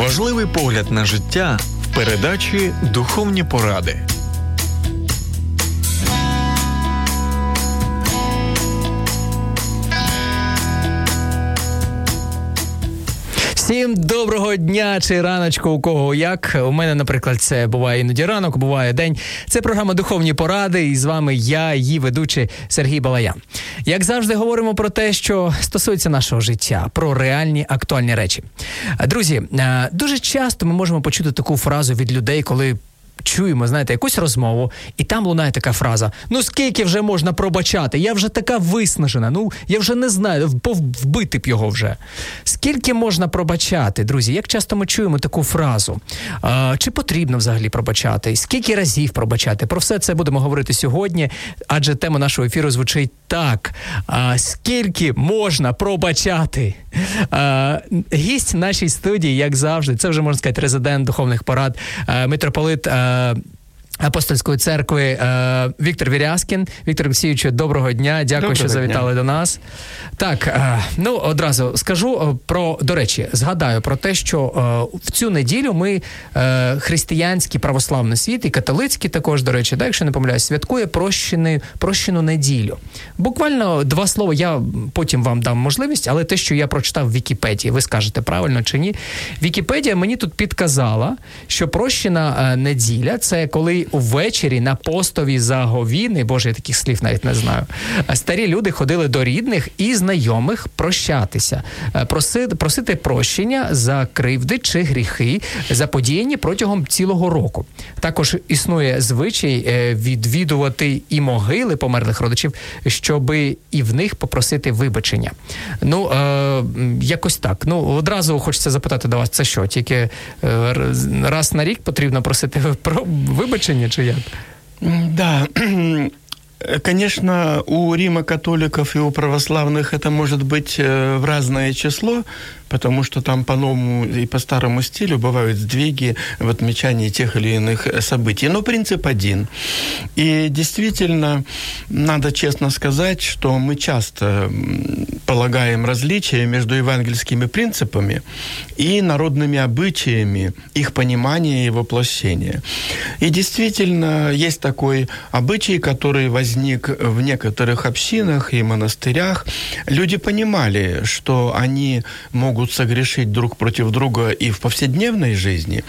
Важливий погляд на життя в передачі Духовні поради. Всім доброго дня чи раночку, у кого як. У мене, наприклад, це буває іноді ранок, буває день. Це програма Духовні поради, і з вами я, її ведучий Сергій Балаян. Як завжди, говоримо про те, що стосується нашого життя, про реальні актуальні речі. Друзі, е, дуже часто ми можемо почути таку фразу від людей, коли чуємо, знаєте, якусь розмову, і там лунає така фраза: ну скільки вже можна пробачати? Я вже така виснажена. Ну я вже не знаю, вбити б його вже. Скільки можна пробачати, друзі? Як часто ми чуємо таку фразу? А, Чи потрібно взагалі пробачати? Скільки разів пробачати? Про все це будемо говорити сьогодні, адже тема нашого ефіру звучить так: а, скільки можна пробачати? А, Гість нашій студії, як завжди, це вже можна сказати, резидент духовних порад, митрополит. А, Апостольської церкви е, Віктор Віряскін. Віктор Олексійович, доброго дня. Дякую, доброго що завітали дня. до нас. Так, е, ну одразу скажу е, про до речі, згадаю про те, що е, в цю неділю ми християнський православний світ і католицький також, до речі, да, якщо не помиляюсь, святкує прощений, прощену неділю. Буквально два слова. Я потім вам дам можливість, але те, що я прочитав в Вікіпедії, ви скажете правильно чи ні? Вікіпедія мені тут підказала, що прощена неділя це коли увечері на постові заговіни, боже, я таких слів навіть не знаю. Старі люди ходили до рідних і знайомих прощатися, е, просити, просити прощення за кривди чи гріхи, заподіяні протягом цілого року. Також існує звичай е, відвідувати і могили померлих родичів, щоби і в них попросити вибачення. Ну е, якось так. Ну одразу хочеться запитати до вас, це що? Тільки е, раз на рік потрібно просити про вибачення? Христиане, чи? Да, Конечно, у Рима католиков и у православных это может быть э, в разное число, потому что там по новому и по старому стилю бывают сдвиги в отмечании тех или иных событий. Но принцип один. И действительно, надо честно сказать, что мы часто полагаем различия между евангельскими принципами и народными обычаями, их понимания и воплощения. И действительно, есть такой обычай, который возник в некоторых общинах и монастырях. Люди понимали, что они могут могут согрешить друг против друга и в повседневной жизни.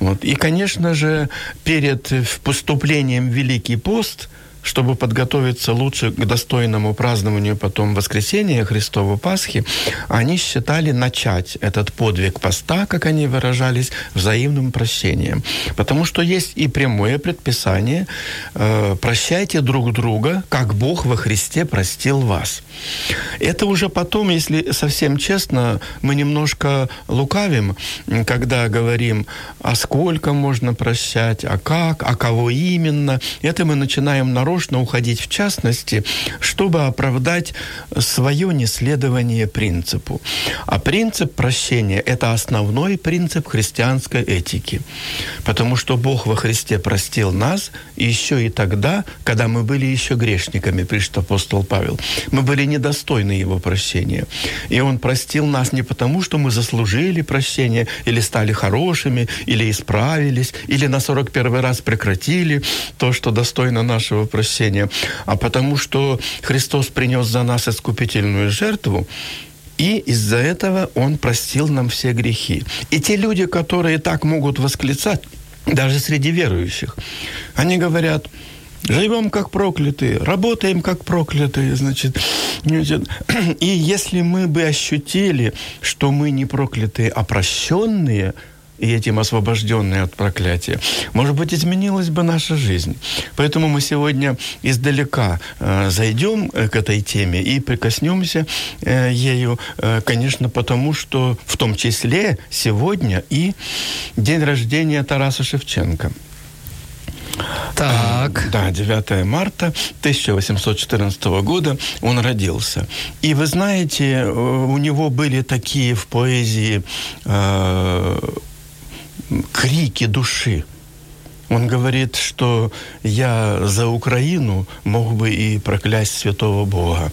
Вот. И, конечно же, перед поступлением в Великий пост – чтобы подготовиться лучше к достойному празднованию потом воскресения Христова Пасхи, они считали начать этот подвиг поста, как они выражались, взаимным прощением. Потому что есть и прямое предписание э, «прощайте друг друга, как Бог во Христе простил вас». Это уже потом, если совсем честно, мы немножко лукавим, когда говорим, а сколько можно прощать, а как, а кого именно. Это мы начинаем народ нарочно уходить в частности, чтобы оправдать свое неследование принципу. А принцип прощения – это основной принцип христианской этики. Потому что Бог во Христе простил нас еще и тогда, когда мы были еще грешниками, пишет апостол Павел. Мы были недостойны Его прощения. И Он простил нас не потому, что мы заслужили прощение, или стали хорошими, или исправились, или на 41 раз прекратили то, что достойно нашего прощения, прощения, а потому что Христос принес за нас искупительную жертву, и из-за этого Он простил нам все грехи. И те люди, которые так могут восклицать, даже среди верующих, они говорят, живем как проклятые, работаем как проклятые, значит. И если мы бы ощутили, что мы не проклятые, а прощенные, и этим освобожденные от проклятия, может быть, изменилась бы наша жизнь. Поэтому мы сегодня издалека э, зайдем э, к этой теме и прикоснемся э, ею, э, конечно, потому что в том числе сегодня и день рождения Тараса Шевченко. Так. Да, 9 марта 1814 года он родился. И вы знаете, э, у него были такие в поэзии э, крики души. Он говорит, что я за Украину мог бы и проклясть святого Бога.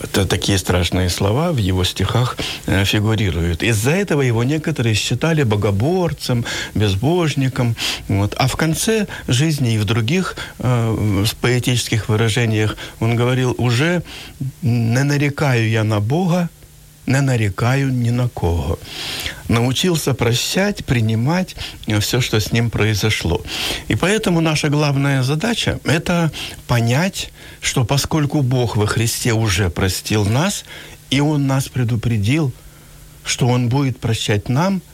Это такие страшные слова в его стихах э, фигурируют. Из-за этого его некоторые считали богоборцем, безбожником. Вот. А в конце жизни и в других э, поэтических выражениях он говорил, уже не нарекаю я на Бога, не нарекаю ни на кого. Научился прощать, принимать все, что с ним произошло. И поэтому наша главная задача – это понять, что поскольку Бог во Христе уже простил нас, и Он нас предупредил, что Он будет прощать нам –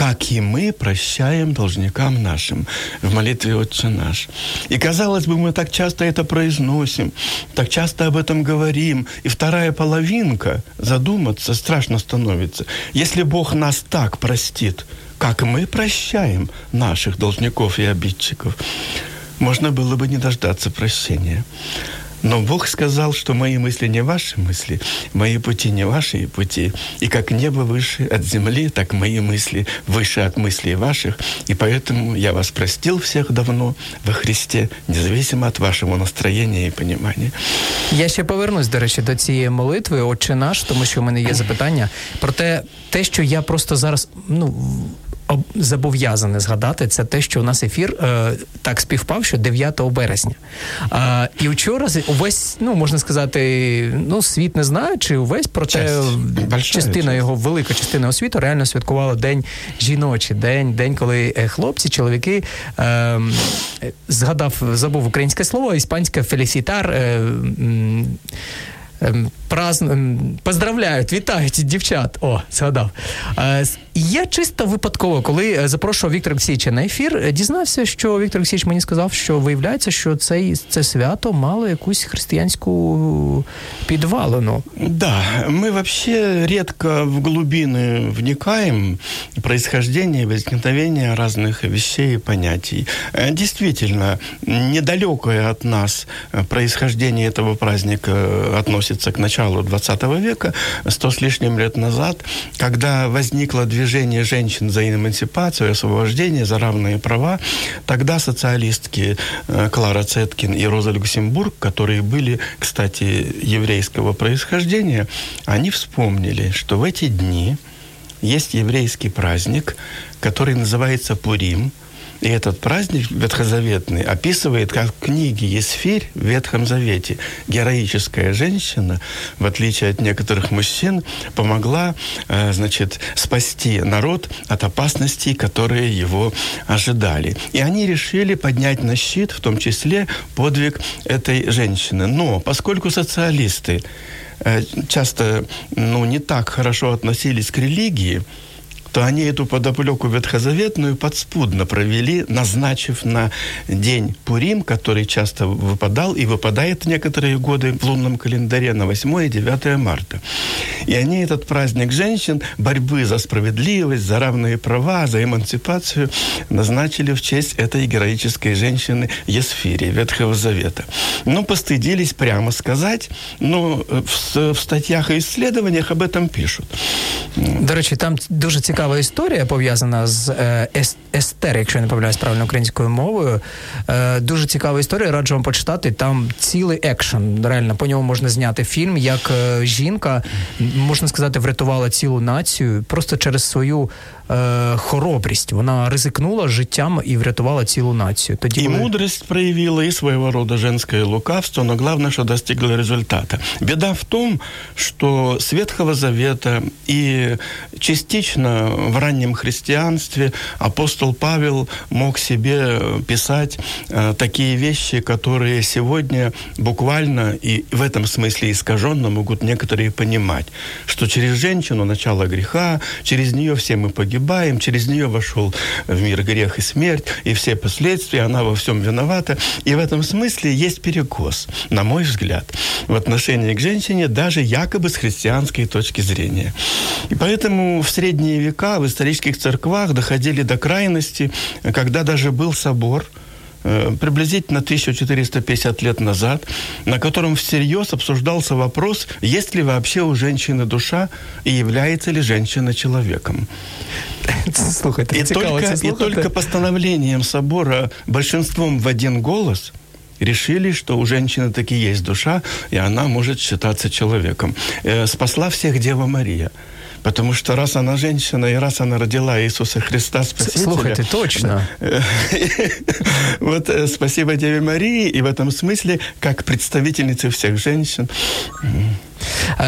как и мы прощаем должникам нашим в молитве «Отче наш». И, казалось бы, мы так часто это произносим, так часто об этом говорим. И вторая половинка, задуматься, страшно становится. Если Бог нас так простит, как мы прощаем наших должников и обидчиков, можно было бы не дождаться прощения. Но Бог сказал, что мои мысли не ваши мысли, мои пути не ваши пути. И как небо выше от земли, так мои мысли выше от мыслей ваших. И поэтому я вас простил всех давно во Христе, независимо от вашего настроєння і понімання. Я ще повернусь, до речі, до цієї молитви, Отче наш, тому що в мене є запитання. Проте те, що я просто зараз ну зобов'язаний згадати, це те, що у нас ефір е, так співпав, що 9 березня. Е, і вчора увесь, ну можна сказати, ну світ не знає, чи увесь, проте частина його, велика частина освіту реально святкувала день жіночий, день, день, коли е, хлопці, чоловіки е, згадав, забув українське слово, іспанське фелісітар. Е, Ем, празн... Ем, поздравляють, вітають дівчат. О, згадав. Е, я чисто випадково, коли е, запрошував Віктора Олексійовича на ефір, е, дізнався, що Віктор Олексійович мені сказав, що виявляється, що це, це свято мало якусь християнську підвалину. Да, мы вообще редко в глубины вникаем происхождение, возникновение разных вещей и понятий. Действительно, недалекое от нас происхождение этого праздника относится относится к началу 20 века, сто с лишним лет назад, когда возникло движение женщин за эмансипацию, освобождение, за равные права, тогда социалистки э, Клара Цеткин и Роза Люксембург, которые были, кстати, еврейского происхождения, они вспомнили, что в эти дни есть еврейский праздник, который называется Пурим – и этот праздник ветхозаветный описывает, как в книге Есфирь в Ветхом Завете героическая женщина, в отличие от некоторых мужчин, помогла, э, значит, спасти народ от опасностей, которые его ожидали. И они решили поднять на щит, в том числе, подвиг этой женщины. Но поскольку социалисты э, часто ну, не так хорошо относились к религии, то они эту подоплеку ветхозаветную подспудно провели, назначив на день Пурим, который часто выпадал и выпадает некоторые годы в лунном календаре на 8 и 9 марта. И они этот праздник женщин, борьбы за справедливость, за равные права, за эмансипацию назначили в честь этой героической женщины Есфири, Ветхого Завета. Но постыдились прямо сказать, но в, в статьях и исследованиях об этом пишут. До речі, там дуже цікаво цікава історія пов'язана з е, Естер, якщо я не помиляюсь правильно українською мовою. Е, дуже цікава історія. Раджу вам почитати. Там цілий екшен. Реально по ньому можна зняти фільм, як е, жінка можна сказати, врятувала цілу націю просто через свою е, хоробрість. Вона ризикнула життям і врятувала цілу націю. Тоді і коли... мудрость проявила, і свого роду женское лукавство, но главное, что достигла результата. Беда в том, что с Ветхого Завета и частично в раннем христианстве апостол Павел мог себе писать э, такие вещи, которые сегодня буквально и в этом смысле искаженно могут некоторые понимать, что через женщину начало греха, через нее все мы погибаем, через нее вошел в мир грех и смерть, и все последствия, она во всем виновата. И в этом смысле есть перекос, на мой взгляд, в отношении к женщине, даже якобы с христианской точки зрения. И поэтому в средние века в исторических церквах доходили до крайности, когда даже был собор, приблизительно 1450 лет назад, на котором всерьез обсуждался вопрос, есть ли вообще у женщины душа и является ли женщина человеком. Слухайте, И только, и только постановлением собора большинством в один голос решили, что у женщины таки есть душа, и она может считаться человеком. Э, Спасла всех Дева Мария. Потому что раз она женщина, и раз она родила Иисуса Христа Спасителя... Слухайте, точно. Вот э, спасибо Деве Марии, и в этом смысле, как представительнице всех женщин,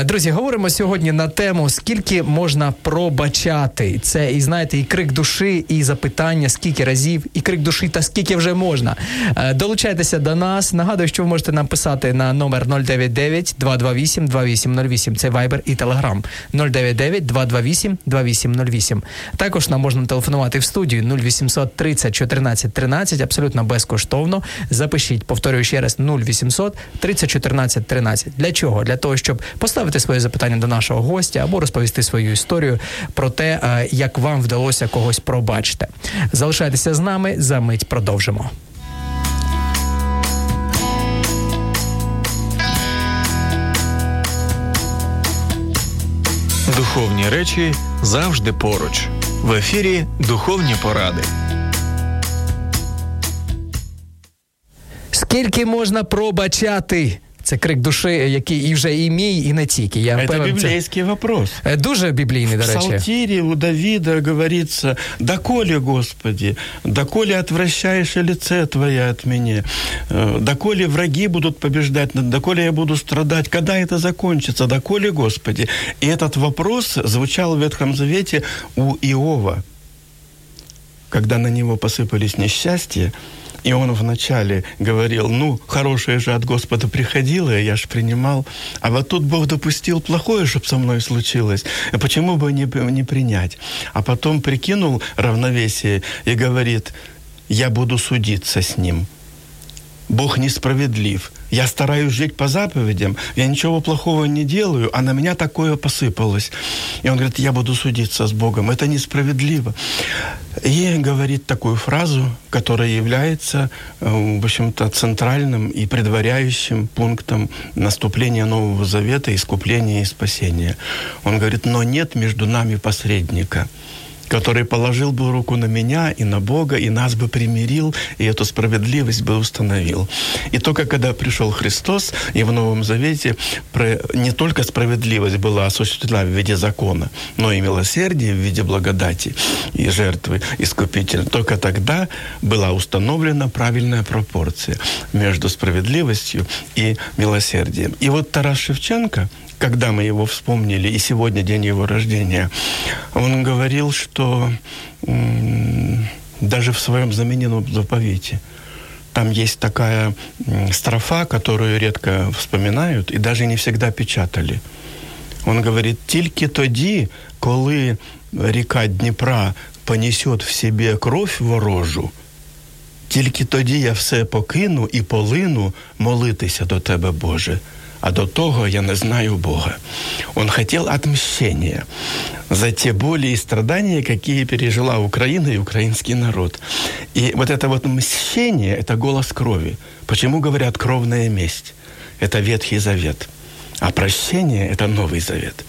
Друзі, говоримо сьогодні на тему скільки можна пробачати. Це і знаєте, і крик душі, і запитання, скільки разів, і крик душі, та скільки вже можна. Е, Долучайтеся до нас. Нагадую, що ви можете нам писати на номер 099 228 2808. Це Viber і Telegram. 099 228 2808. Також нам можна телефонувати в студію 0800 30 14 13, абсолютно безкоштовно. Запишіть, повторюю ще раз, 0800 30 14 13. Для чого? Для того, щоб поставити своє запитання до нашого гостя або розповісти свою історію про те, е, як вам вдалося когось пробачити. Залишайтеся з нами, за мить продовжимо. Духовні речі завжди поруч. В ефірі Духовні поради. Скільки можна пробачати? Це крик душі, який і вже і мій, і не тільки. Я это впевнений, це библейский вопрос. Е, дуже біблійний, до В речі. Псалтире у Давида говорится, «Доколе, Господи, доколе отвращаешь и лице Твое от меня, Э, доколе враги будут побеждать, доколе я буду страдать, когда это закончится, доколе, Господи». И этот вопрос звучал в Ветхом Завете у Иова, когда на него посыпались несчастья, и он вначале говорил, ну, хорошее же от Господа приходило, я ж принимал. А вот тут Бог допустил плохое, чтобы со мной случилось. Почему бы не, не принять? А потом прикинул равновесие и говорит, я буду судиться с ним. Бог несправедлив. Я стараюсь жить по заповедям, я ничего плохого не делаю, а на меня такое посыпалось. И он говорит, я буду судиться с Богом. Это несправедливо. И говорит такую фразу, которая является, э, в общем-то, центральным и предваряющим пунктом наступления Нового Завета, искупления и спасения. Он говорит, но нет между нами посредника который положил бы руку на меня и на Бога, и нас бы примирил, и эту справедливость бы установил. И только когда пришел Христос, и в Новом Завете не только справедливость была осуществлена в виде закона, но и милосердие в виде благодати и жертвы искупителя, только тогда была установлена правильная пропорция между справедливостью и милосердием. И вот Тарас Шевченко – когда мы его вспомнили, и сегодня день его рождения, он говорил, что м, даже в своем замененном заповете там есть такая м, строфа, которую редко вспоминают и даже не всегда печатали. Он говорит, тільки тоді, коли ріка Дніпра понесет в себе кров ворожу, тільки тоді я все покину і полину молитися до Тебе, Боже. А до того я не знаю Бога. Он хотел отмщения за те боли и страдания, какие пережила Украина и украинский народ. И вот это вот мщение – это голос крови. Почему говорят «кровная месть»? Это Ветхий Завет. А прощение – это Новый Завет.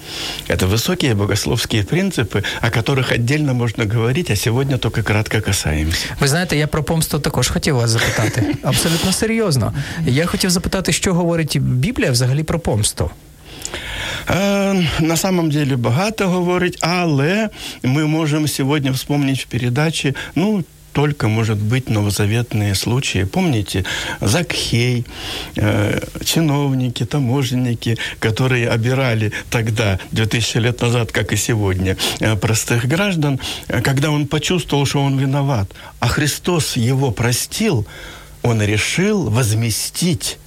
Это высокие богословские принципы, о которых отдельно можно говорить, а сегодня только кратко касаемся. Ви знаєте, я про помсту також хотів вас запитати. Абсолютно серйозно. Я хотів запитати, що говорить Біблія взагалі про помсту. Е, На самом деле багато говорить, але ми можемо сьогодні вспомнити в передачі, ну, только, может быть, новозаветные случаи. Помните, Закхей, э, чиновники, таможенники, которые обирали тогда, 2000 лет назад, как и сегодня, э, простых граждан, э, когда он почувствовал, что он виноват, а Христос его простил, он решил возместить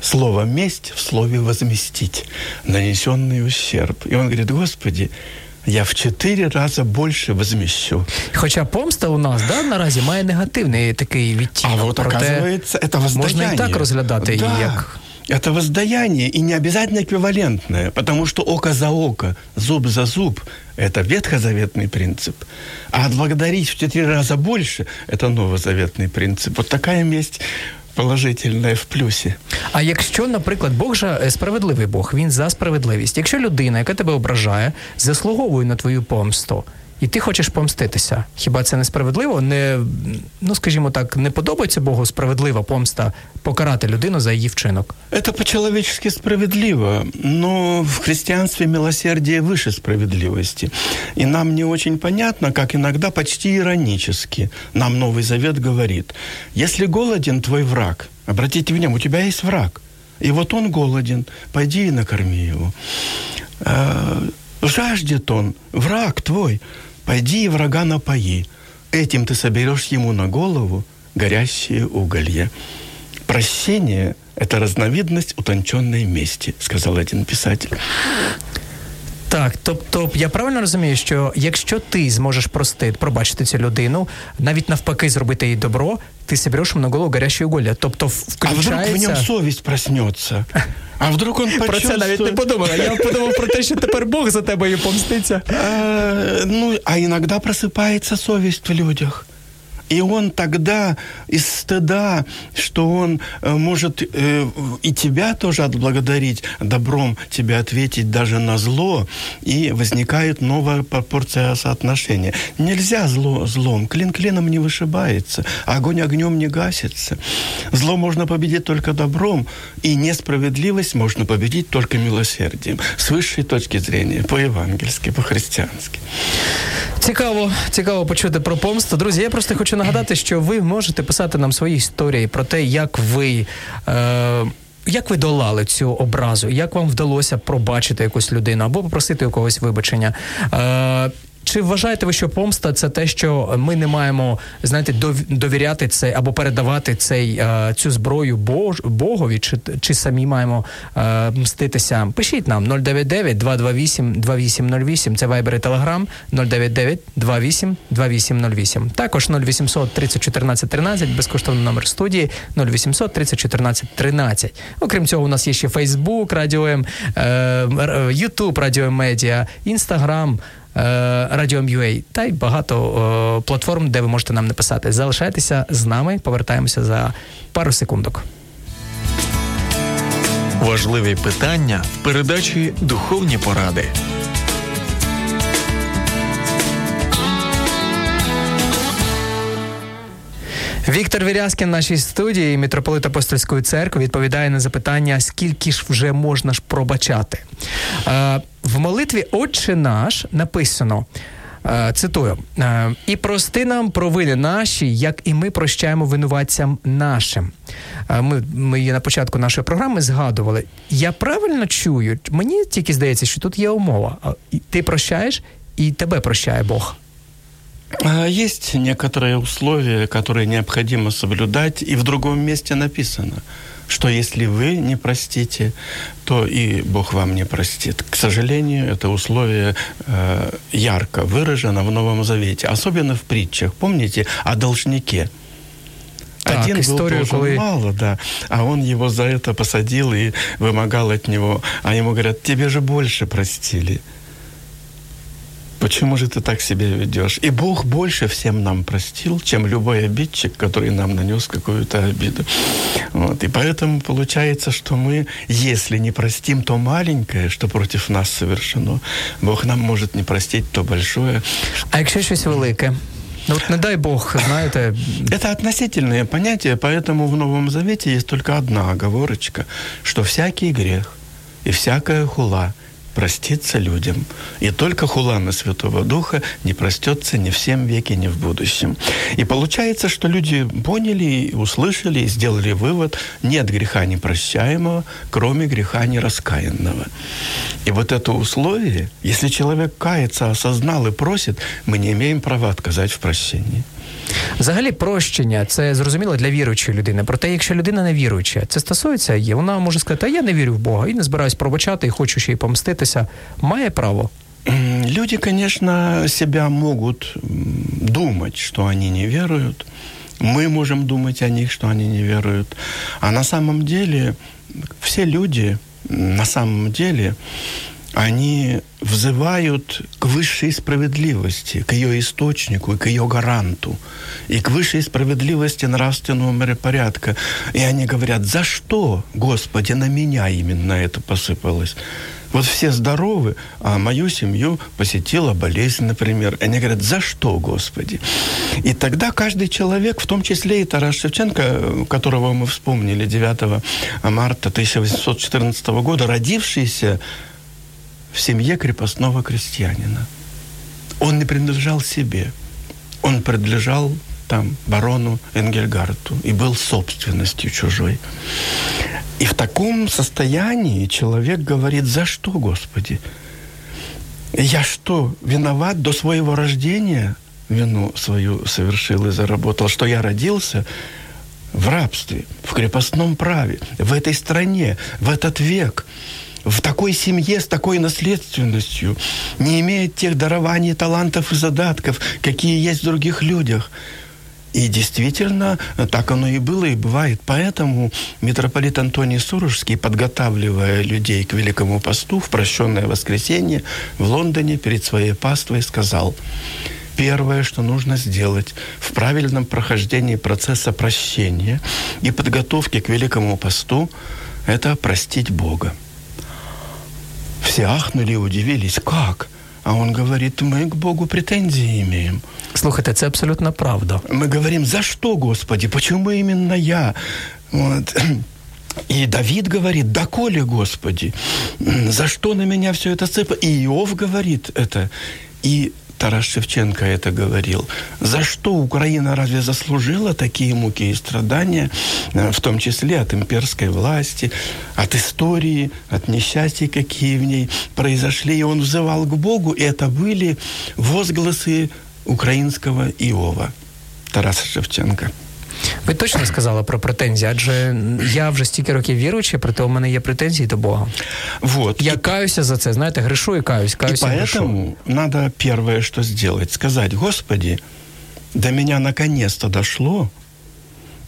слово «месть» в слове «возместить» нанесенный ущерб. И он говорит, Господи, я в чотири рази більше возміщу. Хоча помста у нас да, наразі має негативний такий відтінок. А вот, Проте оказывается, это воздаяние. Можна і так розглядати да. її як. Это воздаяние, и не обязательно эквивалентное, потому что око за око, зуб за зуб – это ветхозаветный принцип, а отблагодарить в четыре раза больше – это новозаветный принцип. Вот такая месть положительне в плюсі. А якщо, наприклад, Бог же е, справедливий Бог, він за справедливість. Якщо людина, яка тебе ображає, заслуговує на твою помсту, і ти хочеш помститися, хіба це несправедливо? Не ну скажімо так, не подобається Богу справедлива помста покарати людину за її вчинок. Это по-человечески справедливо, но в христианстве милосердие выше справедливости. И нам не очень понятно, как иногда почти иронически нам Новый Завет говорит, если голоден твой враг, обратите внимание, у тебя есть враг, и вот он голоден, пойди и накорми его. Э, жаждет он, враг твой, пойди и врага напои. Этим ты соберешь ему на голову горящие уголья. Прощение – это разновидность утонченной мести, сказал один писатель. Так, тобто я правильно розумію, що якщо ти зможеш простити, пробачити цю людину, навіть навпаки зробити їй добро, ти собереш на голову горящі уголья. Тобто включається... А вдруг в ньому совість проснеться? А вдруг он Про це навіть не подумав. Я подумав про те, що тепер Бог за тебе і помститься. А, ну, а иногда просыпается совесть в людях. И он тогда из стыда, что он э, может э, и тебя тоже отблагодарить, добром тебе ответить даже на зло, и возникает новая пропорция соотношения. Нельзя зло злом, клин клином не вышибается, огонь огнем не гасится. Зло можно победить только добром, и несправедливость можно победить только милосердием. С высшей точки зрения, по-евангельски, по-христиански. Цікаво, цікаво почути про помсту. Друзі, я просто хочу нагадати, що ви можете писати нам свої історії про те, як ви. Е- як ви долали цю образу? Як вам вдалося пробачити якусь людину або попросити у когось вибачення? Е, чи вважаєте ви, що помста це те, що ми не маємо знаєте, довіряти це або передавати цей е, цю зброю Богові, чи чи самі маємо е, мститися? Пишіть нам 099 228 2808, Це Viber і Telegram 099 28 2808. Також 0800 30 14 13, безкоштовний номер студії 0800 30 14 13. Окрім цього, у нас є ще Facebook, Радіо М, YouTube, Радіо Медіа, Інстаграм. Радіо.ua та й багато о, платформ, де ви можете нам написати. Залишайтеся з нами, повертаємося за пару секундок. Важливі питання в передачі Духовні поради. Віктор Вірязкін в нашій студії, митрополит Апостольської церкви, відповідає на запитання, скільки ж вже можна ж пробачати. Е, в молитві Отче наш написано. Е, цитую, е, і прости нам провини наші, як і ми прощаємо винуватцям нашим. Е, ми ми її на початку нашої програми згадували. Я правильно чую, мені тільки здається, що тут є умова. Ти прощаєш, і тебе прощає Бог. Есть некоторые условия, которые необходимо соблюдать, и в другом месте написано, что если вы не простите, то и Бог вам не простит. К сожалению, это условие э, ярко выражено в Новом Завете, особенно в притчах. Помните о должнике? Так, Один был должен коли... мало, да, а он его за это посадил и вымогал от него. А ему говорят, тебе же больше простили. Почему же ты так себя ведешь? И Бог больше всем нам простил, чем любой обидчик, который нам нанес какую-то обиду. Вот. И поэтому получается, что мы, если не простим то маленькое, что против нас совершено, Бог нам может не простить то большое. А якщо щось велике? Ну, вот не дай Бог, знаете... Это относительное понятие, поэтому в Новом Завете есть только одна оговорочка, что всякий грех и всякая хула проститься людям. И только хулана Святого Духа не простется ни в всем веке, ни в будущем. И получается, что люди поняли, услышали и сделали вывод, нет греха непрощаемого, кроме греха нераскаянного. И вот это условие, если человек кается, осознал и просит, мы не имеем права отказать в прощении. Взагалі, прощення це зрозуміло для віруючої людини. Проте, якщо людина не віруюча, це стосується її, вона може сказати, а я не вірю в Бога і не збираюсь пробачати, і хочу ще й помститися. Має право. Люди, конечно, себя могут думать, что они не веруют. Мы можем думать о них, что они не веруют. А на самом деле все люди, на самом деле, они взывают к высшей справедливости, к ее источнику, к ее гаранту, и к высшей справедливости нравственного миропорядка. И они говорят, за что, Господи, на меня именно это посыпалось? Вот все здоровы, а мою семью посетила болезнь, например. Они говорят, за что, Господи? И тогда каждый человек, в том числе и Тарас Шевченко, которого мы вспомнили 9 марта 1814 года, родившийся в семье крепостного крестьянина. Он не принадлежал себе. Он принадлежал там барону Энгельгарту и был собственностью чужой. И в таком состоянии человек говорит, за что, Господи? Я что, виноват до своего рождения? Вину свою совершил и заработал, что я родился в рабстве, в крепостном праве, в этой стране, в этот век – в такой семье с такой наследственностью не имеет тех дарований, талантов и задатков, какие есть в других людях. И действительно, так оно и было, и бывает. Поэтому митрополит Антоний Сурожский, подготавливая людей к Великому посту в прощенное воскресенье в Лондоне перед своей паствой, сказал, первое, что нужно сделать в правильном прохождении процесса прощения и подготовки к Великому посту, это простить Бога. Все ахнули и удивились. Как? А он говорит, мы к Богу претензии имеем. Слухайте, це абсолютно правда. Мы говорим, за что, Господи? Почему именно я? Вот. И Давид говорит, да коли, Господи, за что на меня все это сыпало? И Иов говорит это. И Тарас Шевченко это говорил. За что Украина разве заслужила такие муки и страдания, э, в том числе от имперской власти, от истории, от несчастий, какие в ней произошли? И он взывал к Богу, и это были возгласы украинского Иова Тараса Шевченко. Ви точно сказали про претензії, адже я вже стільки років віруючий, проте у мене є претензії до Бога. Вот. Я каюся за це, знаєте, грешу і каюсь, каюся и и грешу. поэтому надо первое, что сделать, сказать, Господи, до меня наконец-то дошло,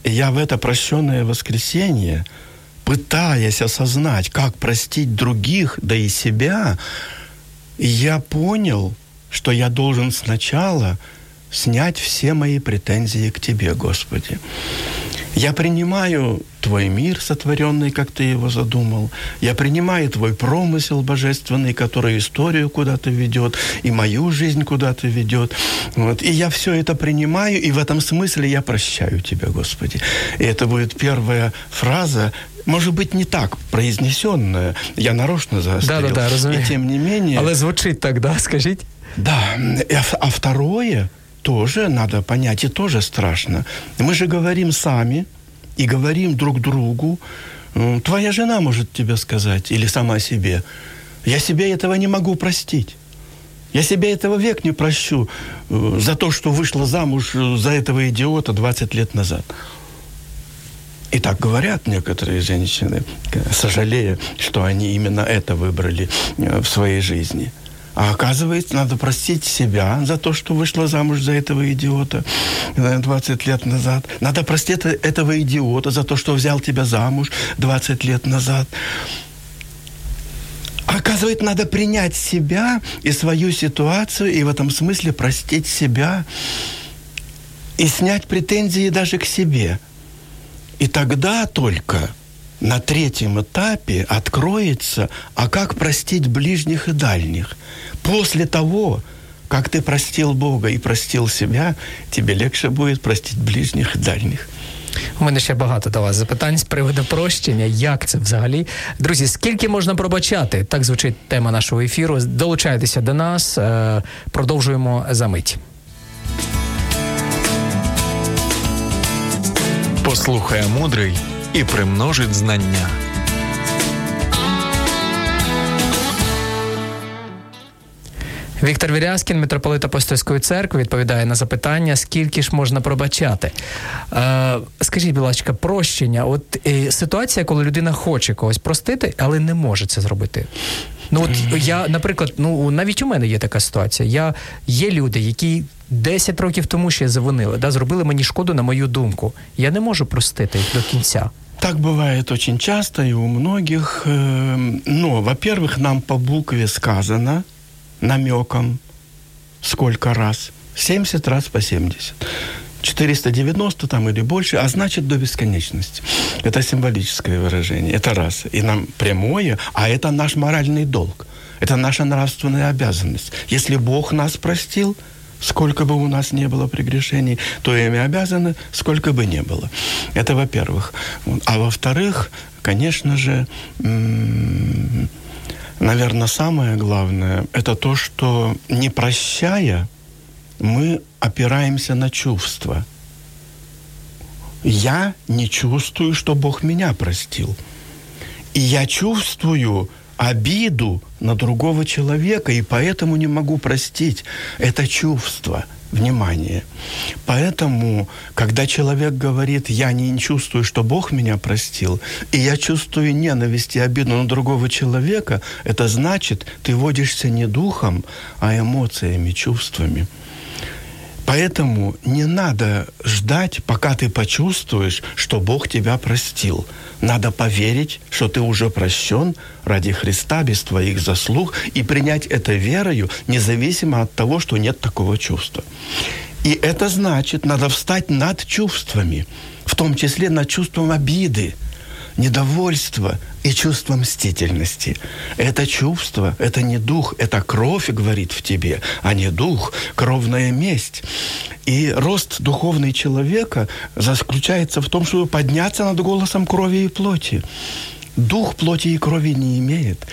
и я в это прощенное воскресенье, пытаясь осознать, как простить других, да и себя, я понял, что я должен сначала снять все мои претензии к Тебе, Господи. Я принимаю Твой мир сотворенный, как Ты его задумал. Я принимаю Твой промысел божественный, который историю куда-то ведет, и мою жизнь куда-то ведет. Вот. И я все это принимаю, и в этом смысле я прощаю Тебя, Господи. И это будет первая фраза, может быть, не так произнесенная. Я нарочно заострил. Да-да-да, разумею. И тем не менее... Але звучить так, да, скажіть? Да, а второе тоже надо понять, и тоже страшно. Мы же говорим сами и говорим друг другу. Твоя жена может тебе сказать, или сама себе, я себе этого не могу простить. Я себе этого век не прощу э, за то, что вышла замуж э, за этого идиота 20 лет назад. И так говорят некоторые женщины, к- сожалея, что они именно это выбрали э, в своей жизни. А оказывается, надо простить себя за то, что вышла замуж за этого идиота э, 20 лет назад. Надо простить э- этого идиота за то, что взял тебя замуж 20 лет назад. Оказывается, надо принять себя и свою ситуацию, и в этом смысле простить себя и снять претензии даже к себе. И тогда только на третьем этапе откроется, а как простить ближних и дальних. После того, как ты простил Бога и простил себя, тебе легче будет простить ближних и дальних. У мене ще багато до вас запитань з приводу прощення. Як це взагалі? Друзі, скільки можна пробачати? Так звучить тема нашого ефіру. Долучайтеся до нас, е, продовжуємо за мить. Послухає мудрий І примножить знання. Віктор Вірязкін, митрополит Апостольської церкви, відповідає на запитання, скільки ж можна пробачати. Е, скажіть, будь ласка, прощення. От е, ситуація, коли людина хоче когось простити, але не може це зробити. Ну от я, наприклад, ну навіть у мене є така ситуація. Я є люди, які 10 років тому ще завинили, да, зробили мені шкоду на мою думку. Я не можу простити їх до кінця. Так бывает очень часто и у многих. э, Но, во-первых, нам по букве сказано намеком сколько раз? 70 раз по 70. 490 там или больше, а значит до бесконечности. Это символическое выражение. Это раз. И нам прямое, а это наш моральный долг. Это наша нравственная обязанность. Если Бог нас простил, сколько бы у нас не было прегрешений, то и мы обязаны, сколько бы не было. Это во-первых. А во-вторых, конечно же, наверное, самое главное, это то, что не прощая, мы опираемся на чувства. Я не чувствую, что Бог меня простил. И я чувствую обиду на другого человека, и поэтому не могу простить. Это чувство, внимание. Поэтому, когда человек говорит, я не чувствую, что Бог меня простил, и я чувствую ненависть и обиду на другого человека, это значит, ты водишься не духом, а эмоциями, чувствами. Поэтому не надо ждать, пока ты почувствуешь, что Бог тебя простил. Надо поверить, что ты уже прощен ради Христа без твоих заслуг и принять это верою, независимо от того, что нет такого чувства. И это значит, надо встать над чувствами, в том числе над чувством обиды, недовольства и чувство мстительности. Это чувство, это не дух, это кровь говорит в тебе, а не дух, кровная месть. И рост духовный человека заключается в том, чтобы подняться над голосом крови и плоти. Дух плоти и крови не имеет.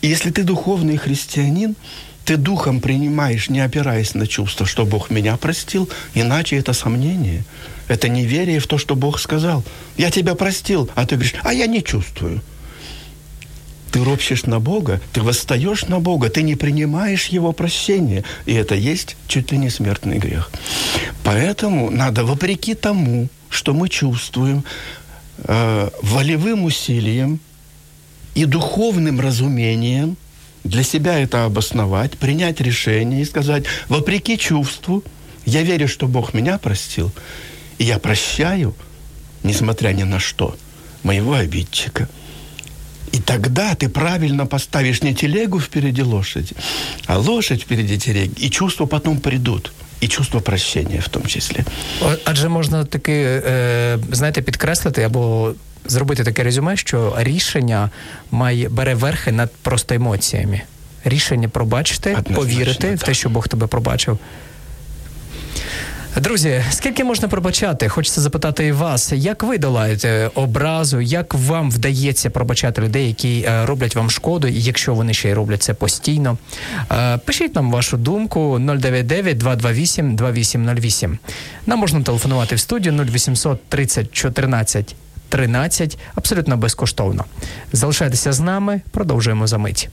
И если ты духовный христианин, ты духом принимаешь, не опираясь на чувства, что Бог меня простил, иначе это сомнение. Это неверие в то, что Бог сказал. Я тебя простил, а ты говоришь, а я не чувствую. Ты ропщешь на Бога, ты восстаешь на Бога, ты не принимаешь Его прощения. И это есть чуть ли не смертный грех. Поэтому надо, вопреки тому, что мы чувствуем, э, волевым усилием и духовным разумением для себя это обосновать, принять решение и сказать, вопреки чувству, я верю, что Бог меня простил, и я прощаю, несмотря ни на что, моего обидчика. И тогда ты правильно поставишь не телегу впереди лошади, а лошадь впереди телеги, и чувства потом придут. І чувство прощення в тому числі. Адже можна таки, е, знаєте, підкреслити або зробити таке резюме, що рішення має бере верхи над просто емоціями. Рішення пробачити, Однозначно, повірити в те, що Бог тебе пробачив. Друзі, скільки можна пробачати? Хочеться запитати вас, як ви долаєте образу, як вам вдається пробачати людей, які е, роблять вам шкоду, і якщо вони ще й роблять це постійно? Е, пишіть нам вашу думку 099 228 2808. Нам можна телефонувати в студію 0800 30 14 13, абсолютно безкоштовно. Залишайтеся з нами, продовжуємо за мить.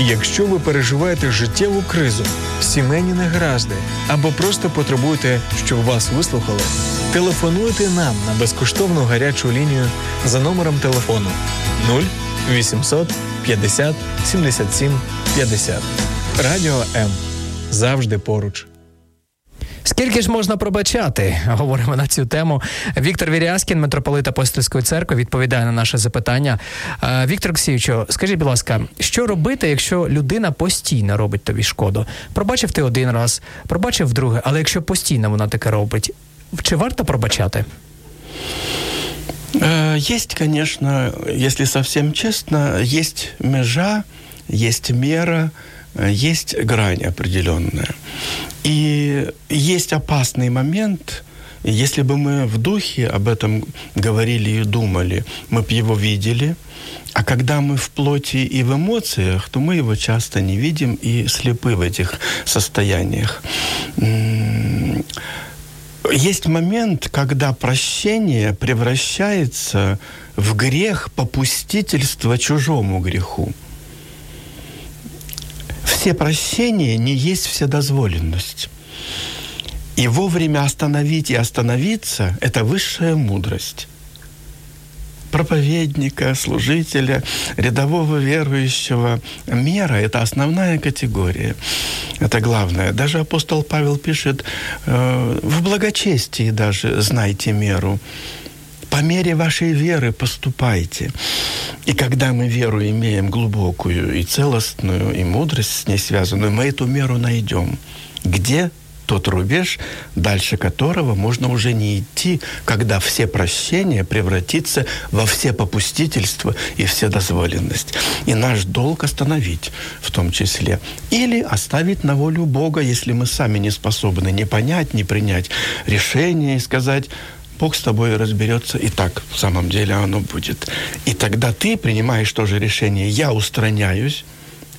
Якщо ви переживаєте життєву кризу, сімейні негаразди або просто потребуєте, щоб вас вислухали, телефонуйте нам на безкоштовну гарячу лінію за номером телефону 0 800 50 77 50. Радіо М. Завжди поруч. Скільки ж можна пробачати? Говоримо на цю тему. Віктор Вірязкін, митрополит Апостольської церкви, відповідає на наше запитання. Е, Віктор Олексійовичу, скажіть, будь ласка, що робити, якщо людина постійно робить тобі шкоду? Пробачив ти один раз, пробачив вдруге, але якщо постійно вона таке робить, чи варто пробачати? Есть, конечно, если совсем честно, есть межа, есть мера, есть грань определенная. И есть опасный момент, Если бы мы в духе об этом говорили и думали, мы бы его видели, а когда мы в плоти и в эмоциях, то мы его часто не видим и слепы в этих состояниях. Есть момент, когда прощение превращается в грех попустительства чужому греху. Все прощения не есть вседозволенность. И вовремя остановить и остановиться – это высшая мудрость проповедника, служителя, рядового верующего. Мера – это основная категория. Это главное. Даже апостол Павел пишет, э, в благочестии даже знайте меру. По мере вашей веры поступайте. И когда мы веру имеем глубокую и целостную, и мудрость с ней связанную, мы эту меру найдем. Где тот рубеж, дальше которого можно уже не идти, когда все прощения превратится во все попустительства и все дозволенность. И наш долг остановить в том числе. Или оставить на волю Бога, если мы сами не способны не понять, не принять решение и сказать, Бог с тобой разберется, и так в самом деле оно будет. И тогда ты принимаешь тоже решение, я устраняюсь,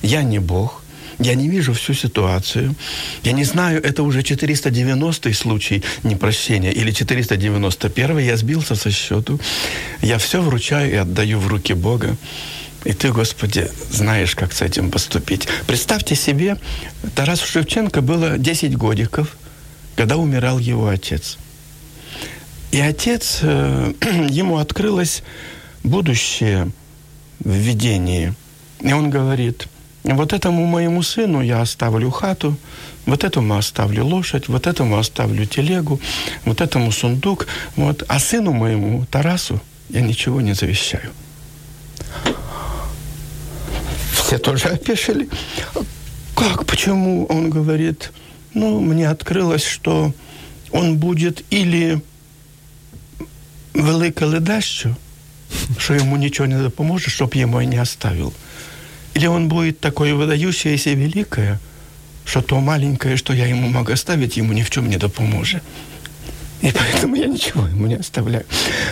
я не Бог, я не вижу всю ситуацию. Я не знаю, это уже 490 случай непрощения или 491 я сбился со счету. Я все вручаю и отдаю в руки Бога. И ты, Господи, знаешь, как с этим поступить. Представьте себе, Тарасу Шевченко было 10 годиков, когда умирал его отец. И отец, э, ему открылось будущее в видении. И он говорит – вот этому моему сыну я оставлю хату, вот этому оставлю лошадь, вот этому оставлю телегу, вот этому сундук, вот. А сыну моему, Тарасу, я ничего не завещаю. Все тоже опешили. Как, почему? Он говорит, ну, мне открылось, что он будет или велике ледащо, що йому нічого не допоможе, щоб йому не оставил – или он будет такое выдающееся великое, что то маленькое, что я ему могу оставить, ему ни в чем не допоможет. И поэтому я ничего ему не оставляю.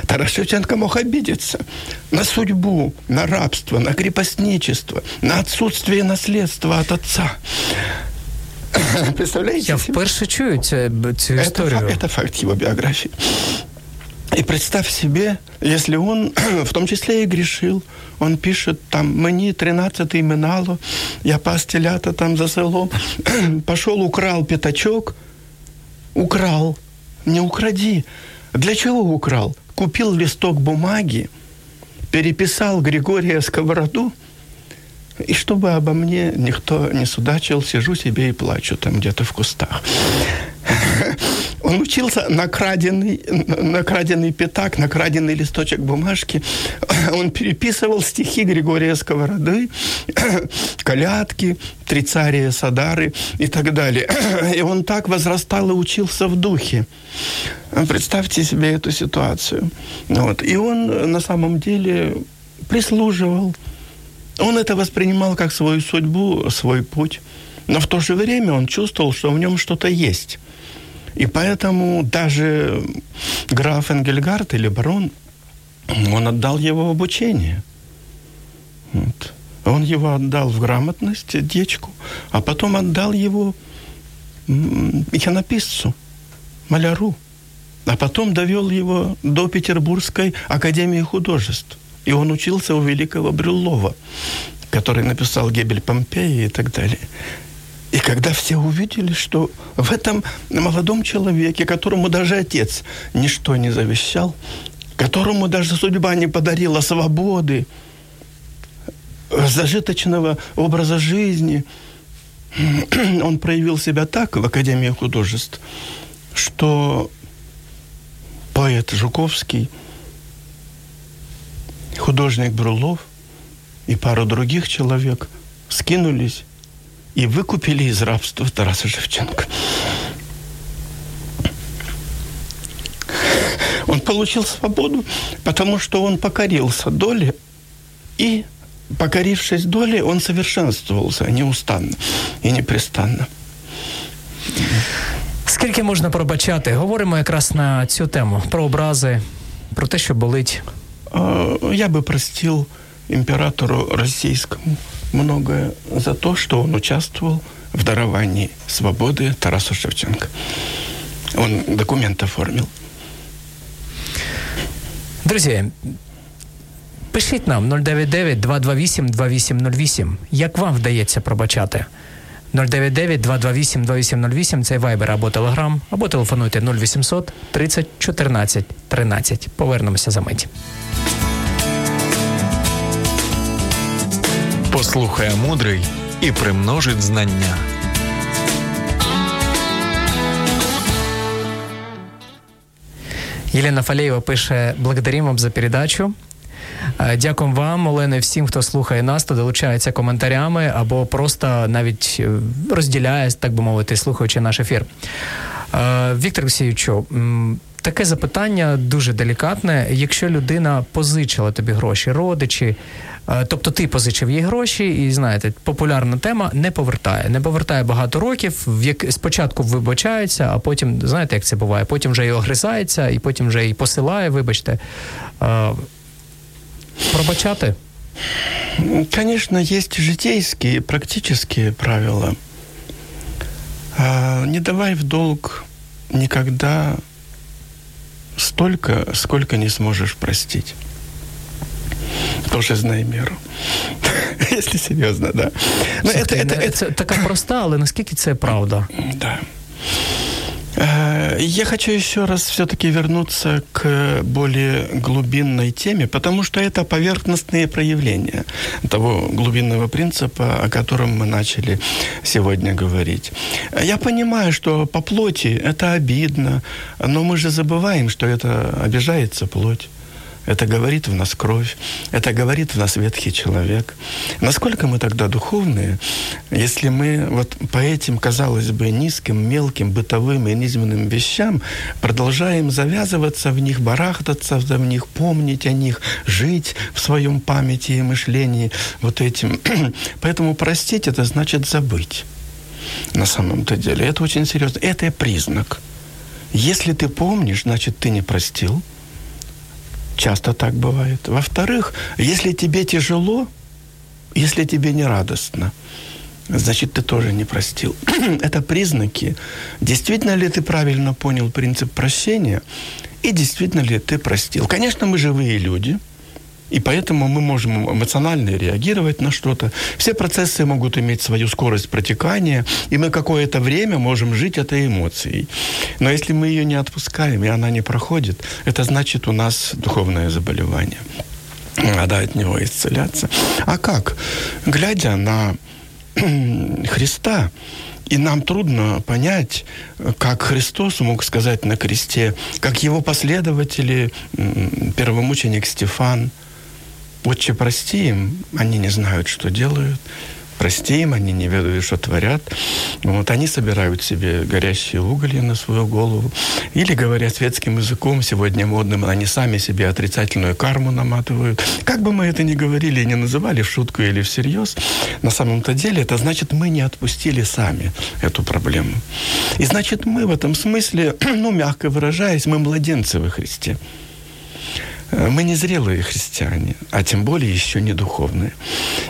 Тарас Шевченко мог обидеться на судьбу, на рабство, на крепостничество, на отсутствие наследства от отца. Представляете? Я вперше чую цю, цю історію. Это, это факт его биографии. И представь себе, если он в том числе и грешил, он пишет там, мені 13 минало, я пас телята там за селом, пошел, украл пятачок, украл, не укради. Для чего украл? Купил листок бумаги, переписал Григория Сковороду, и чтобы обо мне никто не судачил, сижу себе и плачу там где-то в кустах. Он учился на краденый, на краденый пятак, на краденый листочек бумажки. Он переписывал стихи Григория Сковороды, колядки, Трицария Садары и так далее. И он так возрастал и учился в духе. Представьте себе эту ситуацию. Вот. И он на самом деле прислуживал. Он это воспринимал как свою судьбу, свой путь. Но в то же время он чувствовал, что в нем что-то есть. И поэтому даже граф Энгельгард или барон, он отдал его в обучение. Вот. Он его отдал в грамотность, дечку, а потом отдал его иконописцу, маляру. А потом довел его до Петербургской академии художеств. И он учился у великого Брюллова, который написал «Гебель Помпеи» и так далее. И когда все увидели, что в этом молодом человеке, которому даже отец ничто не завещал, которому даже судьба не подарила свободы, зажиточного образа жизни, он проявил себя так в Академии художеств, что поэт Жуковский, художник Брулов и пару других человек скинулись и выкупили из рабства Тараса Шевченко. Он получил свободу, потому что он покорился доле, и, покорившись доле, он совершенствовался неустанно и непрестанно. Скільки можна пробачати? Говоримо якраз на цю тему про образи, про те, що болить. Я бы простил императору российскому многое за то, что он участвовал в даровании свободы Тарасу Шевченко. Он документ оформил. Друзі, пишіть нам 099-228-2808. Як вам вдається пробачати? 099-228-2808 це Viber або Telegram, або телефонуйте 0800 30 14 13. Повернемося за мить. Послухає мудрий і примножить знання. Єлена Фалєєва пише: благодарим вам за передачу. Е, Дякуємо вам, Олени, всім, хто слухає нас, хто долучається коментарями або просто навіть е, розділяє, так би мовити, слухаючи наш ефір. Е, Віктор Олексійовичу, таке запитання дуже делікатне. Якщо людина позичила тобі гроші, родичі, е, тобто ти позичив їй гроші, і знаєте, популярна тема не повертає. Не повертає багато років, в як спочатку вибачається, а потім, знаєте, як це буває, потім вже й огризається, і потім вже і посилає, вибачте. Е, Пробачати? Конечно, есть житейские, практические правила. Не давай в долг никогда столько, сколько не сможешь простить. Тоже знай меру. Если серьезно, да. Это, не- это, це така проста, але наскільки це правда? Да. Э, Я хочу еще раз все-таки вернуться к более глубинной теме, потому что это поверхностные проявления того глубинного принципа, о котором мы начали сегодня говорить. Я понимаю, что по плоти это обидно, но мы же забываем, что это обижается плоть. Это говорит в нас кровь, это говорит в нас ветхий человек. Насколько мы тогда духовные, если мы вот по этим, казалось бы, низким, мелким, бытовым и низменным вещам продолжаем завязываться в них, барахтаться в них, помнить о них, жить в своем памяти и мышлении вот этим. Поэтому простить это значит забыть на самом-то деле. Это очень серьезно. Это признак. Если ты помнишь, значит, ты не простил. Часто так бывает. Во-вторых, если тебе тяжело, если тебе не радостно, значит, ты тоже не простил. Это признаки, действительно ли ты правильно понял принцип прощения и действительно ли ты простил. Конечно, мы живые люди, и поэтому мы можем эмоционально реагировать на что-то. Все процессы могут иметь свою скорость протекания, и мы какое-то время можем жить этой эмоцией. Но если мы ее не отпускаем, и она не проходит, это значит у нас духовное заболевание. Надо от него исцеляться. А как? Глядя на Христа, и нам трудно понять, как Христос мог сказать на кресте, как его последователи, первомученик Стефан, «Отче, прости им, они не знают, что делают». Прости им, они не ведают, что творят. Вот они собирают себе горящие уголья на свою голову. Или, говоря светским языком, сегодня модным, они сами себе отрицательную карму наматывают. Как бы мы это ни говорили и не называли, в шутку или всерьез, на самом-то деле это значит, мы не отпустили сами эту проблему. И значит, мы в этом смысле, ну, мягко выражаясь, мы младенцы во Христе. Мы не зрелые христиане, а тем более еще не духовные.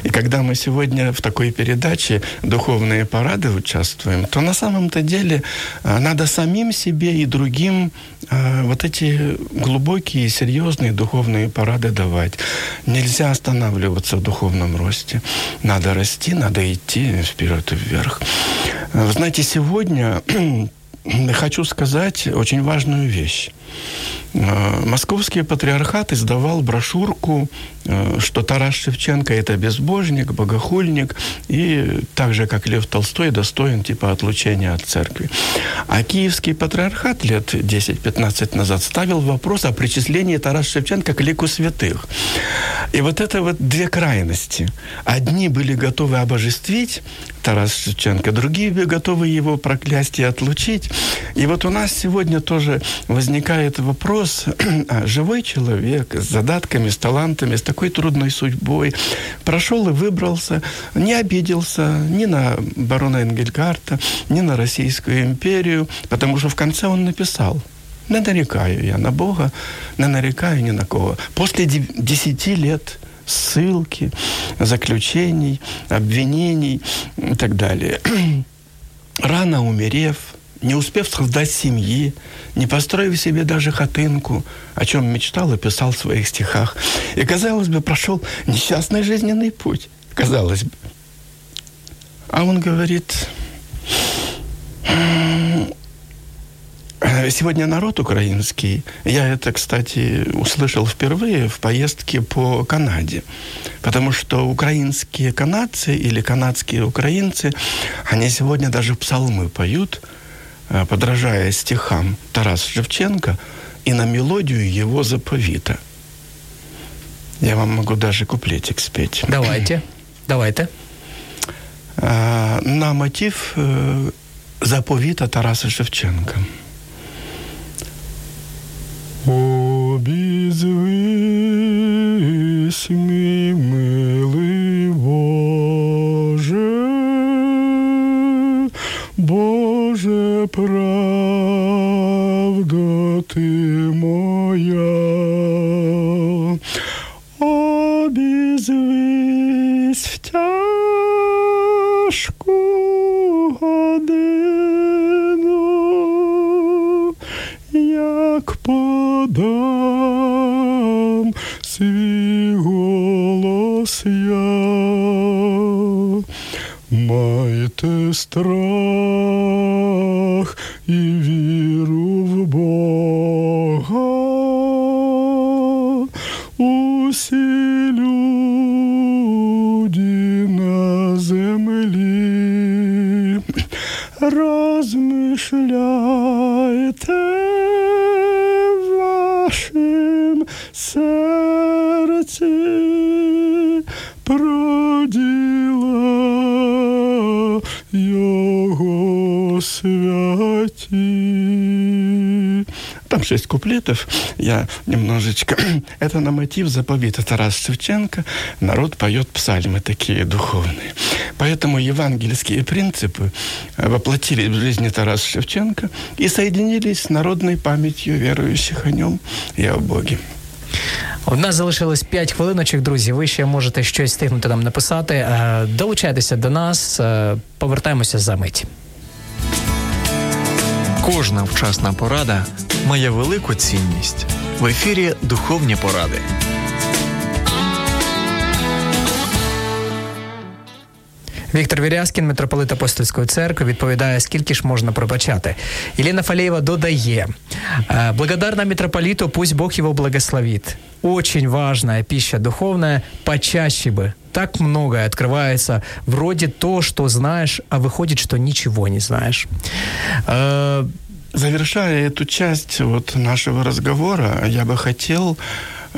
И когда мы сегодня в такой передаче «Духовные парады» участвуем, то на самом-то деле э, надо самим себе и другим э, вот эти глубокие, серьезные духовные парады давать. Нельзя останавливаться в духовном росте. Надо расти, надо идти вперед и вверх. Вы знаете, сегодня хочу сказать очень важную вещь. Э, Московский патриархат издавал брошюрку, э, что Тарас Шевченко – это безбожник, богохульник, и так же, как Лев Толстой, достоин типа отлучения от церкви. А Киевский патриархат лет 10-15 назад ставил вопрос о причислении Тараса Шевченко к лику святых. И вот это вот две крайности. Одни были готовы обожествить Тарас Шевченко, другие готовы его проклясть и отлучить. И вот у нас сегодня тоже возникает вопрос, а живой человек с задатками, с талантами, с такой трудной судьбой, прошел и выбрался, не обиделся ни на барона Энгельгарта, ни на Российскую империю, потому что в конце он написал – не нарекаю я на Бога, не нарекаю ни на кого. После десяти лет ссылки, заключений, обвинений и так далее. Рано умерев, не успев создать семьи, не построив себе даже хатынку, о чем мечтал и писал в своих стихах. И, казалось бы, прошел несчастный жизненный путь, казалось бы. А он говорит, Сегодня народ украинский, я это, кстати, услышал впервые в поездке по Канаде, потому что украинские канадцы или канадские украинцы, они сегодня даже псалмы поют, подражая стихам Тараса Шевченко и на мелодию его заповита. Я вам могу даже куплетик спеть. Давайте, давайте. Э, на мотив э, заповита Тараса Шевченко. Обізвись мій подам свій голос я. Майте страх і віру в Бога. Усі люди на землі розмишляйте Його святі. Там шесть куплетов. Я немножечко... Это на мотив заповита Тараса Шевченко. Народ поет псальмы такие духовные. Поэтому евангельские принципы воплотились в жизни Тараса Шевченко и соединились с народной памятью верующих о нем и о Боге. У нас залишилось 5 хвилиночок, друзі. Ви ще можете щось встигнути нам написати. Е, Долучайтеся до нас, е, повертаємося за мить. Кожна вчасна порада має велику цінність. В ефірі Духовні поради. Віктор Вірязкін, митрополит апостольської церкви, відповідає, скільки ж можна пробачати. Елена Фалеева додає: «Э, благодарна митрополиту, пусть Бог его благословит. Очень важная пища духовная, почаще бы. Так многое открывается. Вроде то, что знаешь, а выходит, что ничего не знаешь. Э, Завершая эту часть вот нашего разговора, я бы хотел,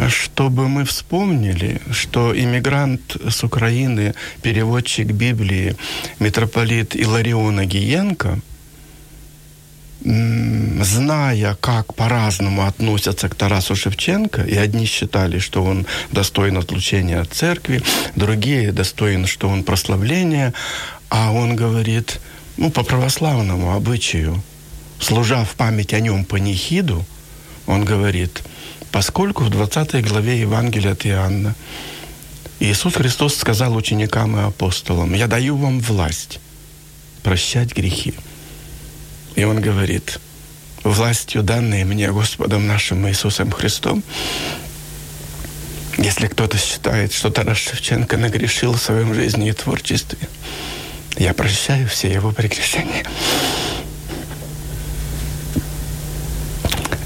чтобы мы вспомнили, что иммигрант с Украины, переводчик Библии, митрополит Иларион Агиенко, м, зная, как по-разному относятся к Тарасу Шевченко, и одни считали, что он достоин отлучения от церкви, другие достоин, что он прославления, а он говорит, ну, по православному обычаю, служа в память о нем панихиду, он говорит, поскольку в 20 главе Евангелия от Иоанна Иисус Христос сказал ученикам и апостолам, «Я даю вам власть прощать грехи». И Он говорит, властью, данной мне Господом нашим Иисусом Христом, если кто-то считает, что Тарас Шевченко нагрешил в своем жизни и творчестве, я прощаю все его прегрешения.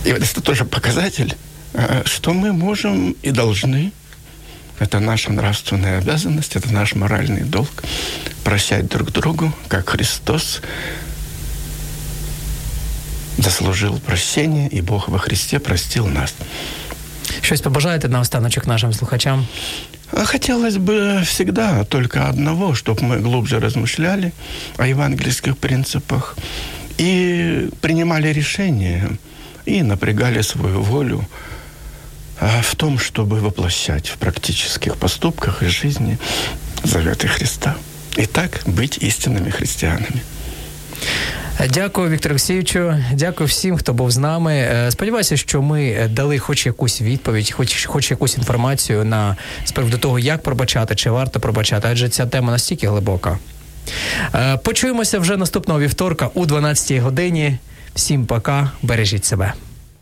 И вот это тоже показатель, что мы можем и должны, это наша нравственная обязанность, это наш моральный долг, прощать друг другу, как Христос заслужил прощение, и Бог во Христе простил нас. щось побажаєте на останочок нашим слухачам? А хотелось бы всегда только одного, чтобы мы глубже размышляли о евангельских принципах и принимали решения, и напрягали свою волю в том, чтобы воплощать в практических поступках и жизни заветы Христа. И так быть истинными христианами. Дякую, Віктор Олексійовичу. Дякую всім, хто був з нами. Е, сподіваюся, що ми дали хоч якусь відповідь, хоч хоч якусь інформацію на з приводу того, як пробачати, чи варто пробачати, адже ця тема настільки глибока. Е, почуємося вже наступного вівторка у 12-й годині. Всім пока, бережіть себе.